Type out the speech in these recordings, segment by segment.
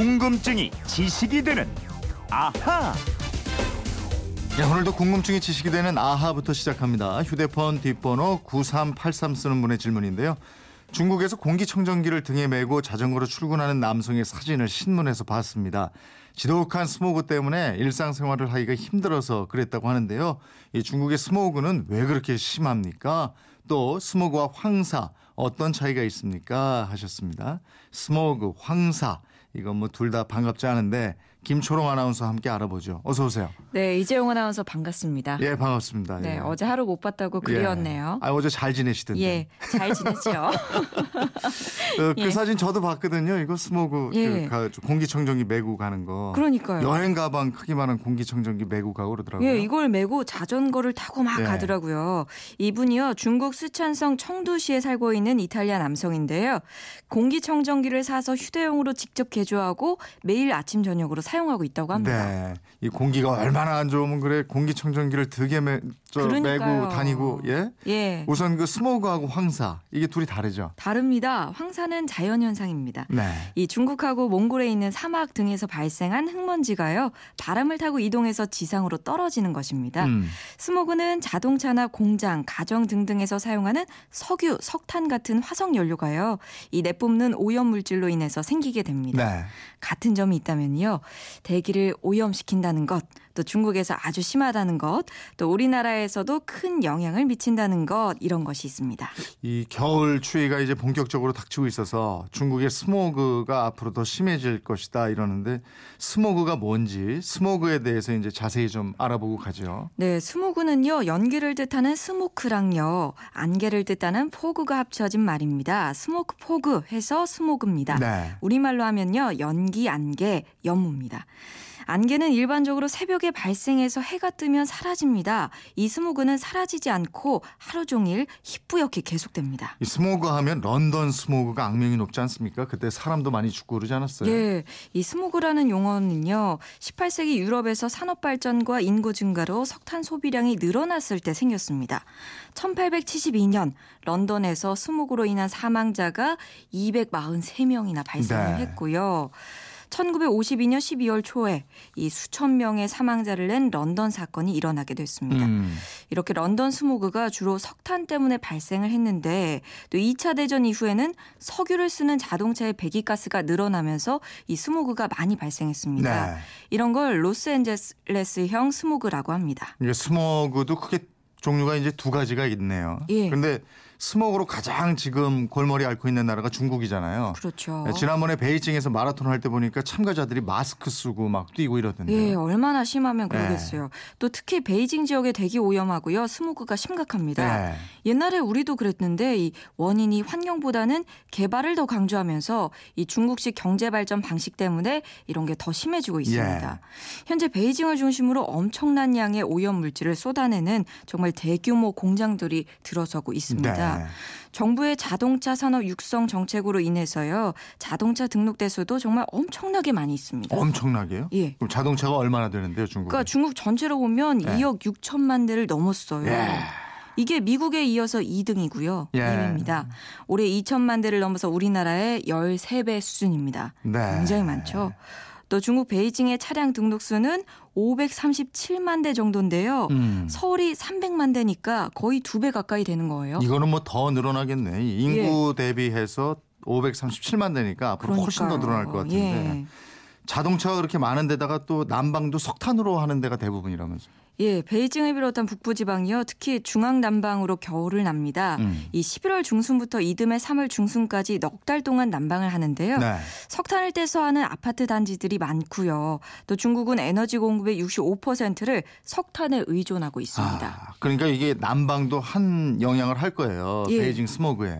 궁금증이 지식이 되는 아하. 네, 오늘도 궁금증이 지식이 되는 아하부터 시작합니다. 휴대폰 뒷번호 9383 쓰는 분의 질문인데요. 중국에서 공기청정기를 등에 메고 자전거로 출근하는 남성의 사진을 신문에서 봤습니다. 지독한 스모그 때문에 일상생활을 하기가 힘들어서 그랬다고 하는데요. 이 중국의 스모그는 왜 그렇게 심합니까? 또 스모그와 황사 어떤 차이가 있습니까? 하셨습니다. 스모그, 황사 이건 뭐 둘 다 반갑지 않은데 김초롱 아나운서 함께 알아보죠. 어서 오세요. 네, 이재용 아나운서 반갑습니다. 예, 반갑습니다. 네, 예. 어제 하루 못 봤다고 그리웠네요. 예. 아, 어제 잘 지내시던데. 예, 잘 지냈죠. 그, 그 예. 사진 저도 봤거든요. 이거 스모그 예. 그 가- 공기청정기 메고 가는 거. 그러니까요. 여행 가방 크기만한 공기청정기 메고 가고 그러더라고요. 예, 이걸 메고 자전거를 타고 막 예. 가더라고요. 이분이요, 중국 쓰촨성 청두시에 살고 있는 이탈리아 남성인데요. 공기청정기를 사서 휴대용으로 직접 개조하고 매일 아침 저녁으로 사용하고 있다고 합니다. 네. 이 공기가 얼마나 안 좋으면 그래 공기청정기를 등에 매, 저. 메고 다니고 예. 예, 우선 그 스모그하고 황사 이게 둘이 다르죠. 다릅니다. 황사는 자연 현상입니다. 네. 이 중국하고 몽골에 있는 사막 등에서 발생한 흙먼지가요, 바람을 타고 이동해서 지상으로 떨어지는 것입니다. 음. 스모그는 자동차나 공장, 가정 등등에서 사용하는 석유, 석탄 같은 화석 연료가요, 이 내뿜는 오염 물질로 인해서 생기게 됩니다. 네. 같은 점이 있다면요, 대기를 오염시킨다는 것, 또 중국에서 아주 심하다는 것, 또 우리나라에서도 큰 영향을 미친다는 것, 이런 것이 있습니다. 이 겨울 추위가 이제 본격적으로 닥치고 있어서 중국의 스모그가 앞으로 더 심해질 것이다 이러는데 스모그가 뭔지 스모그에 대해서 이제 자세히 좀 알아보고 가죠. 네, 스모그는요, 연기를 뜻하는 smoke랑요, 안개를 뜻하는 fog가 합쳐진 말입니다. smoke fog 해서 스모그입니다. 네. 우리말로 하면요, 연기, 안개, 연무입니다. 안개는 일반적으로 새벽에 발생해서 해가 뜨면 사라집니다. 이 스모그는 사라지지 않고 하루 종일 희뿌옇게 계속됩니다. 이 스모그 하면 런던 스모그가 악명이 높지 않습니까? 그때 사람도 많이 죽고 그러지 않았어요? 예, 이 스모그라는 용어는요, 18세기 유럽에서 산업 발전과 인구 증가로 석탄 소비량이 늘어났을 때 생겼습니다. 1872년 런던에서 스모그로 인한 사망자가 243명이나 발생을 네. 했고요. 1952년 12월 초에 이 수천 명의 사망자를 낸 런던 사건이 일어나게 됐습니다. 음. 이렇게 런던 스모그가 주로 석탄 때문에 발생을 했는데 또 2차 대전 이후에는 석유를 쓰는 자동차의 배기가스가 늘어나면서 이 스모그가 많이 발생했습니다. 네. 이런 걸 로스앤젤레스형 스모그라고 합니다. 이게 스모그도 크게 종류가 이제 두 가지가 있네요. 예. 그런데 스모그로 가장 지금 골머리 앓고 있는 나라가 중국이잖아요. 그렇죠. 네, 지난번에 베이징에서 마라톤 할 때 보니까 참가자들이 마스크 쓰고 막 뛰고 이러던데요. 예, 얼마나 심하면 네. 그러겠어요. 또 특히 베이징 지역의 대기 오염하고요. 스모그가 심각합니다. 네. 옛날에 우리도 그랬는데 이 원인이 환경보다는 개발을 더 강조하면서 이 중국식 경제 발전 방식 때문에 이런 게 더 심해지고 있습니다. 예. 현재 베이징을 중심으로 엄청난 양의 오염 물질을 쏟아내는 정말 대규모 공장들이 들어서고 있습니다. 네. 정부의 자동차 산업 육성 정책으로 인해서요. 자동차 등록 대수도 정말 엄청나게 많이 있습니다. 엄청나게요? 예. 그럼 자동차가 얼마나 되는데요, 중국? 그러니까 중국 전체로 보면 네. 2억 6천만 대를 넘었어요. 예. 이게 미국에 이어서 2등이고요. 예. 2위입니다. 올해 2천만 대를 넘어서 우리나라의 13배 수준입니다. 네. 굉장히 많죠. 또 중국 베이징의 차량 등록 수는 537만 대 정도인데요. 음. 서울이 300만 대니까 거의 두 배 가까이 되는 거예요. 이거는 뭐 더 늘어나겠네. 이 인구 대비해서 537만 되니까 앞으로 훨씬 더 예. 그러니까요. 늘어날 것 같은데. 예. 자동차가 그렇게 많은 데다가 또 난방도 석탄으로 하는 데가 대부분이라면서. 예, 베이징을 비롯한 북부 지방이요. 특히 중앙 남방으로 겨울을 납니다. 음. 이 11월 중순부터 이듬해 3월 중순까지 넉 달 동안 난방을 하는데요. 네. 석탄을 떼서 하는 아파트 단지들이 많고요. 또 중국은 에너지 공급의 65%를 석탄에 의존하고 있습니다. 아, 그러니까 이게 난방도 한 영향을 할 거예요. 예. 베이징 스모그에.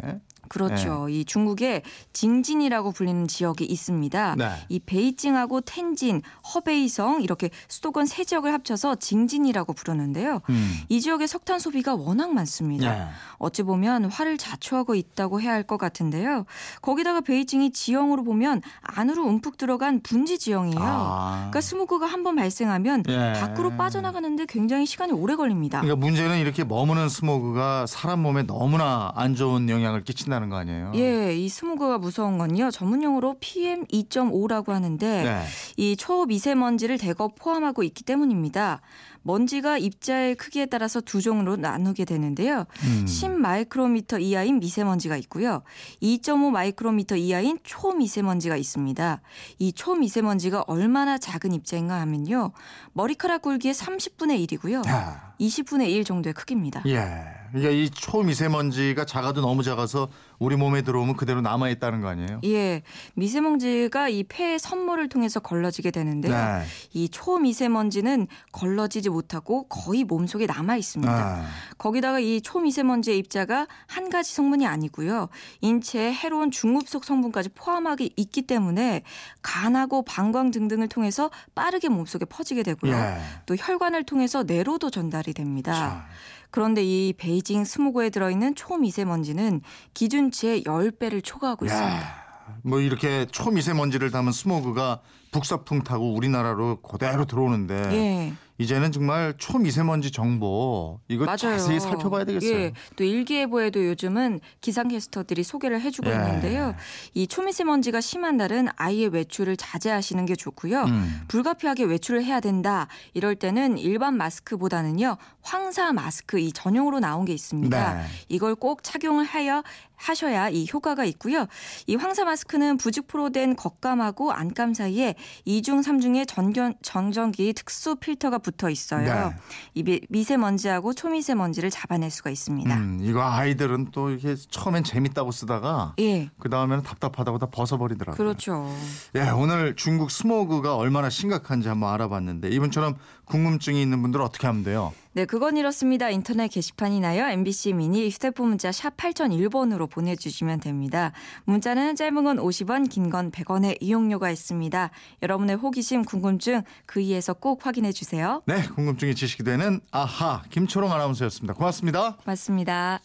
그렇죠. 이 중국에 징진이라고 불리는 지역이 있습니다. 네. 이 베이징하고 텐진, 허베이성 이렇게 수도권 세 지역을 합쳐서 징진이라고 부르는데요. 음. 이 지역의 석탄 소비가 워낙 많습니다. 네. 어찌 보면 화를 자초하고 있다고 해야 할 것 같은데요. 거기다가 베이징이 지형으로 보면 안으로 움푹 들어간 분지 지형이에요. 아. 그러니까 스모그가 한 번 발생하면 예. 밖으로 빠져나가는데 굉장히 시간이 오래 걸립니다. 그러니까 문제는 이렇게 머무는 스모그가 사람 몸에 너무나 안 좋은 영향을 끼친다 는 있다는 거 아니에요? 예, 이 스모그가 무서운 건요. 전문 용어로 PM 2.5라고 하는데 네. 이 초미세먼지를 대거 포함하고 있기 때문입니다. 먼지가 입자의 크기에 따라서 두 종으로 나누게 되는데요. 음. 10 마이크로미터 이하인 미세먼지가 있고요. 2.5 마이크로미터 이하인 초미세먼지가 있습니다. 이 초미세먼지가 얼마나 작은 입자인가 하면요. 머리카락 굵기의 30분의 1이고요. 야, 20분의 1 정도의 크기입니다. 예. 그러니까 이 초미세먼지가 작아도 너무 작아서 우리 몸에 들어오면 그대로 남아 있다는 거 아니에요? 예, 미세먼지가 이 폐의 선모를 통해서 걸러지게 되는데요. 네. 이 초미세먼지는 걸러지지 못하고 거의 몸 속에 남아 있습니다. 아, 거기다가 이 초미세먼지의 입자가 한 가지 성분이 아니고요. 인체에 해로운 중금속 성분까지 포함하고 있기 때문에 간하고 방광 등등을 통해서 빠르게 몸 속에 퍼지게 되고요. 예. 또 혈관을 통해서 뇌로도 전달이 됩니다. 자, 그런데 이 베이징 스모그에 들어있는 초미세먼지는 기준 치의 10배를 초과하고 있습니다. 야, 뭐 이렇게 초미세먼지를 담은 스모그가 북서풍 타고 우리나라로 그대로 들어오는데 예. 이제는 정말 초미세먼지 정보 이거 맞아요. 자세히 살펴봐야 되겠어요. 예, 또 일기예보에도 요즘은 기상캐스터들이 소개를 해주고 예. 있는데요. 이 초미세먼지가 심한 날은 아예 외출을 자제하시는 게 좋고요. 음. 불가피하게 외출을 해야 된다. 이럴 때는 일반 마스크보다는요 황사 마스크 이 전용으로 나온 게 있습니다. 네. 이걸 꼭 착용을 하여 하셔야 이 효과가 있고요. 이 황사 마스크는 부직포로 된 겉감하고 안감 사이에 이중 삼중의 전견 정전기 특수 필터가 붙어 있어요. 네. 이 미- 미세먼지하고 초미세먼지를 잡아낼 수가 있습니다. 음, 이거 아이들은 또 이렇게 처음엔 재밌다고 쓰다가 예. 그 다음에는 답답하다고 다 벗어버리더라고요. 그렇죠. 예, 오늘 중국 스모그가 얼마나 심각한지 한번 알아봤는데 이분처럼 궁금증이 있는 분들은 어떻게 하면 돼요? 네, 그건 이렇습니다. 인터넷 게시판이나요. MBC 미니 휴대폰 문자 샵 8001번으로 보내주시면 됩니다. 문자는 짧은 건 50원, 긴 건 100원의 이용료가 있습니다. 여러분의 호기심, 궁금증 그 이에서 꼭 확인해 주세요. 네, 궁금증이 지식이 되는 아하 김초롱 아나운서였습니다. 고맙습니다. 맞습니다.